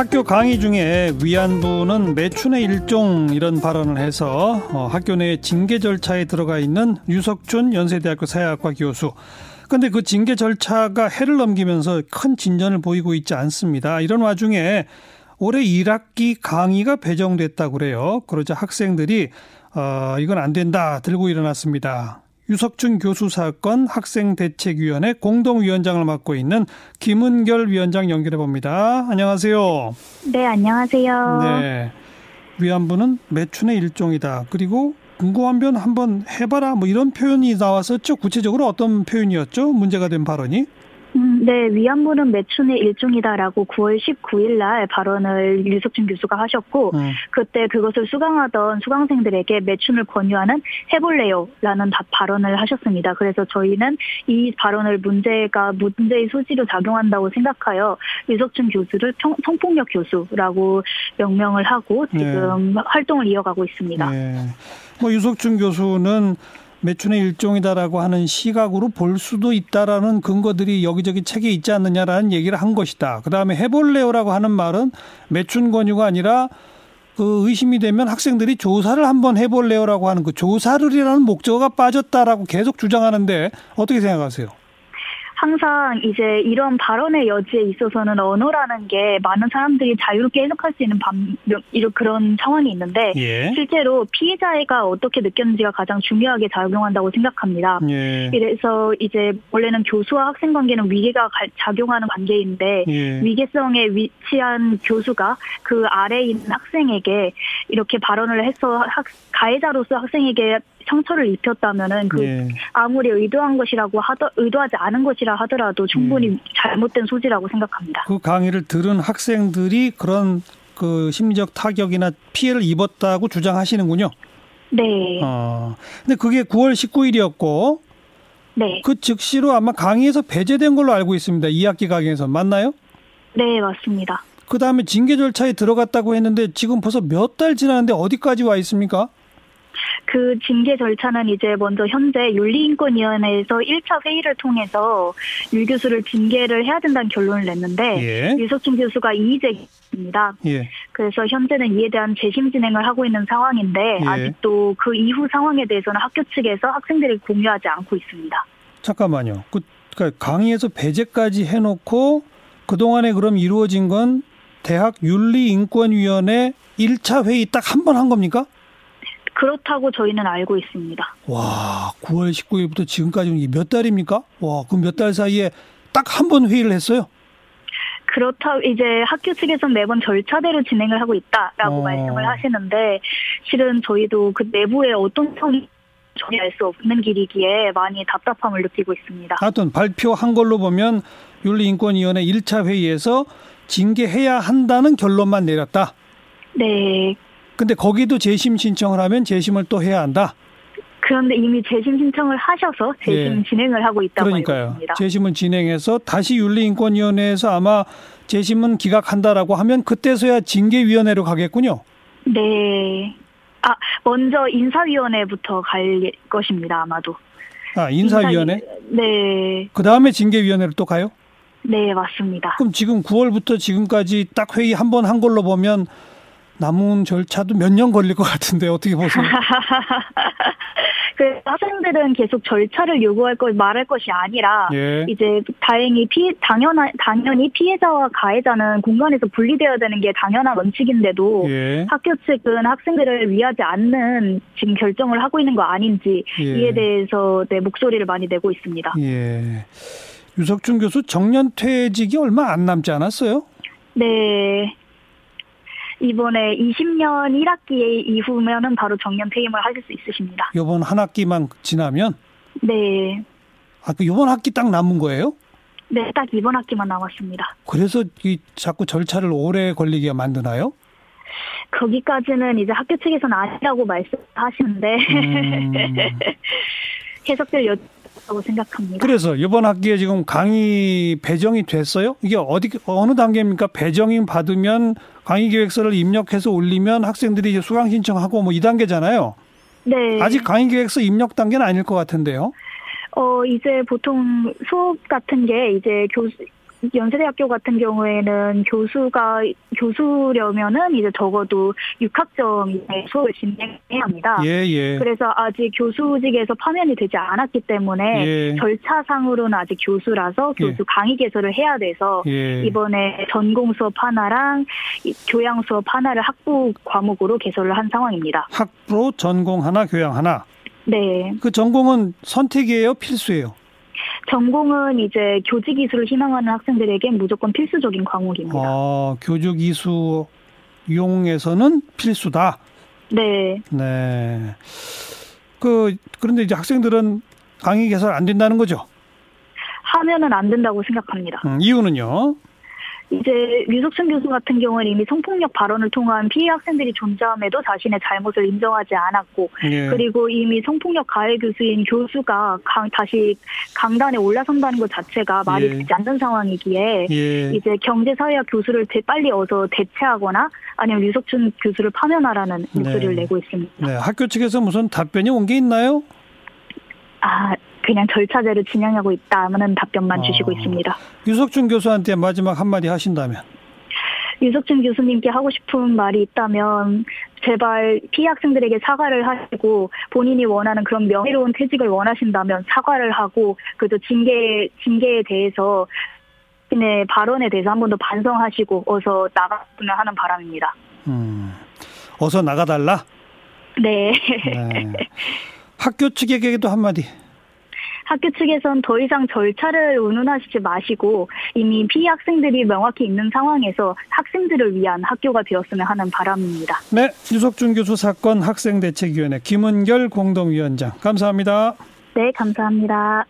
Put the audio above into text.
학교 강의 중에 위안부는 매춘의 일종 이런 발언을 해서 어, 학교 내 징계 절차에 들어가 있는 유석준 연세대학교 사회학과 교수. 근데 그 징계 절차가 해를 넘기면서 큰 진전을 보이고 있지 않습니다. 이런 와중에 올해 1학기 강의가 배정됐다고 그래요. 그러자 학생들이 어, 이건 안 된다 들고 일어났습니다. 유석준 교수 사건 학생대책위원회 공동위원장을 맡고 있는 김은결 위원장 연결해 봅니다. 안녕하세요. 네, 안녕하세요. 네. 위안부는 매춘의 일종이다. 그리고 궁금하면 한번 해봐라. 뭐 이런 표현이 나왔었죠. 구체적으로 어떤 표현이었죠? 문제가 된 발언이? 음, 네, 위안부는 매춘의 일종이다라고 9월 19일 날 발언을 유석준 교수가 하셨고, 음. 그때 그것을 수강하던 수강생들에게 매춘을 권유하는 해볼래요라는 발언을 하셨습니다. 그래서 저희는 이 발언을 문제가 문제의 소지로 작용한다고 생각하여 유석준 교수를 평, 성폭력 교수라고 명명을 하고 지금 네. 활동을 이어가고 있습니다. 네. 뭐 유석준 교수는 매춘의 일종이다라고 하는 시각으로 볼 수도 있다라는 근거들이 여기저기 책에 있지 않느냐라는 얘기를 한 것이다. 그 다음에 해볼래요라고 하는 말은 매춘 권유가 아니라 그 의심이 되면 학생들이 조사를 한번 해볼래요라고 하는 그 조사를이라는 목적어가 빠졌다라고 계속 주장하는데 어떻게 생각하세요? 항상 이제 이런 발언의 여지에 있어서는 언어라는 게 많은 사람들이 자유롭게 해석할 수 있는 방, 이런 그런 상황이 있는데 예. 실제로 피해자가 어떻게 느꼈는지가 가장 중요하게 작용한다고 생각합니다. 예. 그래서 이제 원래는 교수와 학생 관계는 위계가 작용하는 관계인데 예. 위계성에 위치한 교수가 그 아래에 있는 학생에게 이렇게 발언을 해서 학, 가해자로서 학생에게 상처를 입혔다면은 그 네. 아무리 의도한 것이라고 하더 의도하지 않은 것이라 하더라도 충분히 음. 잘못된 소지라고 생각합니다. 그 강의를 들은 학생들이 그런 그 심리적 타격이나 피해를 입었다고 주장하시는군요. 네. 어. 근데 그게 9월 19일이었고 네. 그 즉시로 아마 강의에서 배제된 걸로 알고 있습니다. 2학기 강의에서 맞나요? 네, 맞습니다. 그 다음에 징계 절차에 들어갔다고 했는데 지금 벌써 몇 달 지났는데 어디까지 와 있습니까? 그 징계 절차는 이제 먼저 현재 윤리인권위원회에서 1차 회의를 통해서 유 교수를 징계를 해야 된다는 결론을 냈는데 예. 유석준 교수가 이의제기입니다. 예. 그래서 현재는 이에 대한 재심 진행을 하고 있는 상황인데 예. 아직도 그 이후 상황에 대해서는 학교 측에서 학생들이 공유하지 않고 있습니다. 잠깐만요. 그 그러니까 강의에서 배제까지 해놓고 그동안에 그럼 이루어진 건 대학 윤리인권위원회 1차 회의 딱 한 번한 겁니까? 그렇다고 저희는 알고 있습니다. 와, 9월 19일부터 지금까지 몇 달입니까? 와, 그럼 몇 달 사이에 딱 한 번 회의를 했어요? 그렇다 이제 학교 측에서 매번 절차대로 진행을 하고 있다라고 어. 말씀을 하시는데 실은 저희도 그 내부에 어떤 성이 전혀 알 수 없는 길이기에 많이 답답함을 느끼고 있습니다. 하여튼 발표한 걸로 보면 윤리인권위원회 1차 회의에서 징계해야 한다는 결론만 내렸다. 네. 근데 거기도 재심 신청을 하면 재심을 또 해야 한다. 그런데 이미 재심 신청을 하셔서 재심 예. 진행을 하고 있다고 그러니까요. 있습니다. 재심은 진행해서 다시 윤리인권위원회에서 아마 재심은 기각한다라고 하면 그때서야 징계위원회로 가겠군요. 네. 아 먼저 인사위원회부터 갈 것입니다 아마도. 아 인사위원회? 인사위... 네. 그 다음에 징계위원회로 또 가요? 네 맞습니다. 그럼 지금 9월부터 지금까지 딱 회의 한 번 한 걸로 보면 남은 절차도 몇 년 걸릴 것 같은데 어떻게 보세요? 그 학생들은 계속 절차를 요구할 것 말할 것이 아니라 예. 이제 다행히 피 당연한 당연히 피해자와 가해자는 공간에서 분리되어야 되는 게 당연한 원칙인데도 예. 학교 측은 학생들을 위하지 않는 지금 결정을 하고 있는 거 아닌지 예. 이에 대해서 내 목소리를 많이 내고 있습니다. 예. 유석준 교수 정년 퇴직이 얼마 안 남지 않았어요? 네. 이번에 20년 1학기 이후면은 바로 정년 퇴임을 하실 수 있으십니다. 이번 한 학기만 지나면? 네. 아, 그 이번 학기 딱 남은 거예요? 네, 딱 이번 학기만 남았습니다. 그래서 이 자꾸 절차를 오래 걸리게 만드나요? 거기까지는 이제 학교 측에서는 아니라고 말씀하시는데 음. 해석될 여 있다고 생각합니다. 그래서 이번 학기에 지금 강의 배정이 됐어요? 이게 어디 어느 단계입니까? 배정이 받으면 강의 계획서를 입력해서 올리면 학생들이 이제 수강 신청하고 뭐 이 단계잖아요. 네. 아직 강의 계획서 입력 단계는 아닐 것 같은데요. 어 이제 보통 수업 같은 게 이제 교수 연세대학교 같은 경우에는 교수가 교수려면은 이제 적어도 6학점 이상의 수업을 진행해야 합니다. 예, 예. 그래서 아직 교수직에서 파면이 되지 않았기 때문에 예. 절차상으로는 아직 교수라서 교수 예. 강의 개설을 해야 돼서 예. 이번에 전공 수업 하나랑 이 교양 수업 하나를 학부 과목으로 개설을 한 상황입니다. 학부 전공 하나, 교양 하나. 네. 그 전공은 선택이에요, 필수예요? 전공은 이제 교직 이수를 희망하는 학생들에게 무조건 필수적인 과목입니다. 어, 교육 이수 이용에서는 필수다. 네. 네. 그 그런데 이제 학생들은 강의 개설 안 된다는 거죠. 하면은 안 된다고 생각합니다. 음, 이유는요? 이제 유석춘 교수 같은 경우는 이미 성폭력 발언을 통한 피해 학생들이 존재함에도 자신의 잘못을 인정하지 않았고 예. 그리고 이미 성폭력 가해 교수인 교수가 강, 다시 강단에 올라선다는 것 자체가 말이 예. 되지 않는 상황이기에 예. 이제 경제사회학 교수를 대- 빨리 어서 대체하거나 아니면 유석춘 교수를 파면하라는 목소리를 네. 내고 있습니다. 네, 학교 측에서 무슨 답변이 온 게 있나요? 아 그냥 절차대로 진행하고 있다는 답변만 아. 주시고 있습니다. 유석준 교수한테 마지막 한마디 하신다면. 유석준 교수님께 하고 싶은 말이 있다면 제발 피해 학생들에게 사과를 하시고 본인이 원하는 그런 명예로운 퇴직을 원하신다면 사과를 하고 그저 징계 징계에 대해서 자신의 발언에 대해서 한 번 더 반성하시고 어서 나갔으면 하는 바람입니다. 음. 어서 나가달라. 네. 네. 학교 측에게도 한마디. 학교 측에선 더 이상 절차를 운운하시지 마시고 이미 피해 학생들이 명확히 있는 상황에서 학생들을 위한 학교가 되었으면 하는 바람입니다. 네, 유석준 교수 사건 학생대책위원회 김은결 공동위원장 감사합니다. 네, 감사합니다.